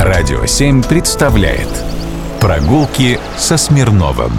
Радио 7 представляет Прогулки со Смирновым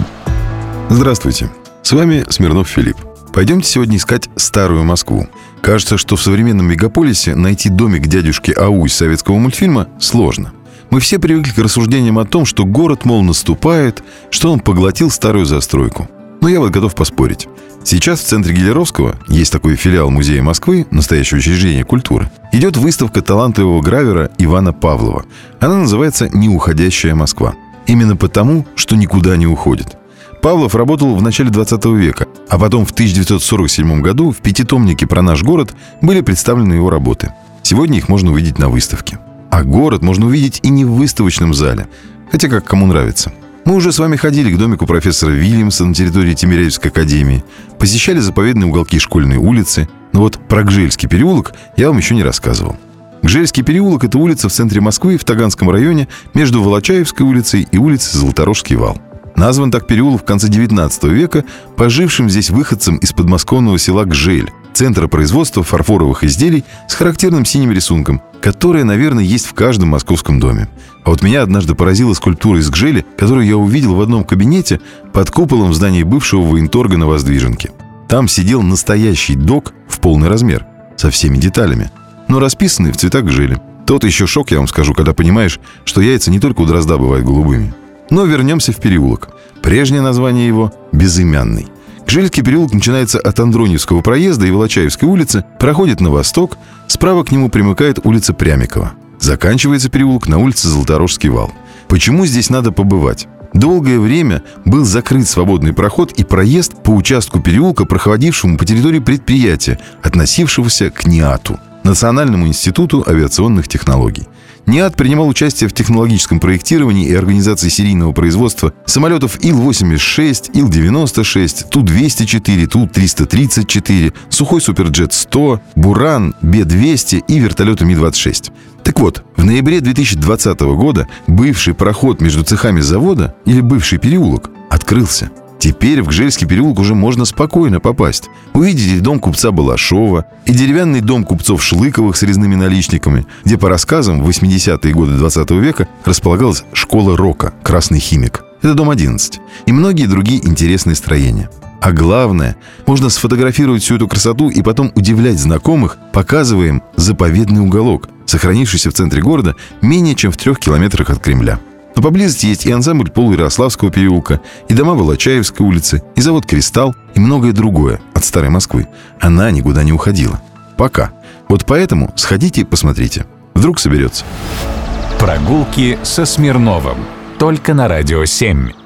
Здравствуйте, с вами Смирнов Филипп. Пойдемте сегодня искать старую Москву. Кажется, что в современном мегаполисе найти домик дядюшки Ау из советского мультфильма сложно. Мы все привыкли к рассуждениям о том, что город, мол, наступает, что он поглотил старую застройку. Но я вот готов поспорить. Сейчас в центре Гелеровского есть такой филиал Музея Москвы, настоящее учреждение культуры. Идет выставка талантливого гравера Ивана Павлова. Она называется «Неуходящая Москва». Именно потому, что никуда не уходит. Павлов работал в начале 20 века, а потом в 1947 году в пятитомнике про наш город были представлены его работы. Сегодня их можно увидеть на выставке. А город можно увидеть и не в выставочном зале, хотя как кому нравится – мы уже с вами ходили к домику профессора Вильямса на территории Тимирязевской академии, посещали заповедные уголки школьной улицы, но вот про Гжельский переулок я вам еще не рассказывал. Гжельский переулок – это улица в центре Москвы, в Таганском районе, между Волочаевской улицей и улицей Золоторожский вал. Назван так переулок в конце 19 века пожившим здесь выходцем из подмосковного села Гжель, центра производства фарфоровых изделий с характерным синим рисунком, которое, наверное, есть в каждом московском доме. А вот меня однажды поразила скульптура из Гжели, которую я увидел в одном кабинете под куполом в здании бывшего военторга на Воздвиженке. Там сидел настоящий док в полный размер, со всеми деталями, но расписанный в цветах Гжели. Тот еще шок, я вам скажу, когда понимаешь, что яйца не только у дрозда бывают голубыми. Но вернемся в переулок. Прежнее название его – Безымянный. Гжельский переулок начинается от Андроньевского проезда и Волочаевской улицы, проходит на восток, справа к нему примыкает улица Прямикова. Заканчивается переулок на улице Золоторожский вал. Почему здесь надо побывать? Долгое время был закрыт свободный проход и проезд по участку переулка, проходившему по территории предприятия, относившегося к НИАТу – Национальному институту авиационных технологий. НИАТ принимал участие в технологическом проектировании и организации серийного производства самолетов Ил-86, Ил-96, Ту-204, Ту-334, Сухой Суперджет-100, Буран, Б-200 и вертолеты Ми-26. Так вот, в ноябре 2020 года бывший проход между цехами завода, или бывший переулок, открылся – Теперь в Гжельский переулок уже можно спокойно попасть. Увидите дом купца Балашова и деревянный дом купцов Шлыковых с резными наличниками, где, по рассказам, в 80-е годы 20 века располагалась школа рока «Красный химик». Это дом 11. И многие другие интересные строения. А главное, можно сфотографировать всю эту красоту и потом удивлять знакомых, показывая им заповедный уголок, сохранившийся в центре города менее чем в трех километрах от Кремля. Но поблизости есть и ансамбль Полуярославского переулка, и дома Волочаевской улицы, и завод «Кристалл», и многое другое от старой Москвы. Она никуда не уходила. Пока. Вот поэтому сходите посмотрите. Вдруг соберется. Прогулки со Смирновым. Только на «Радио 7».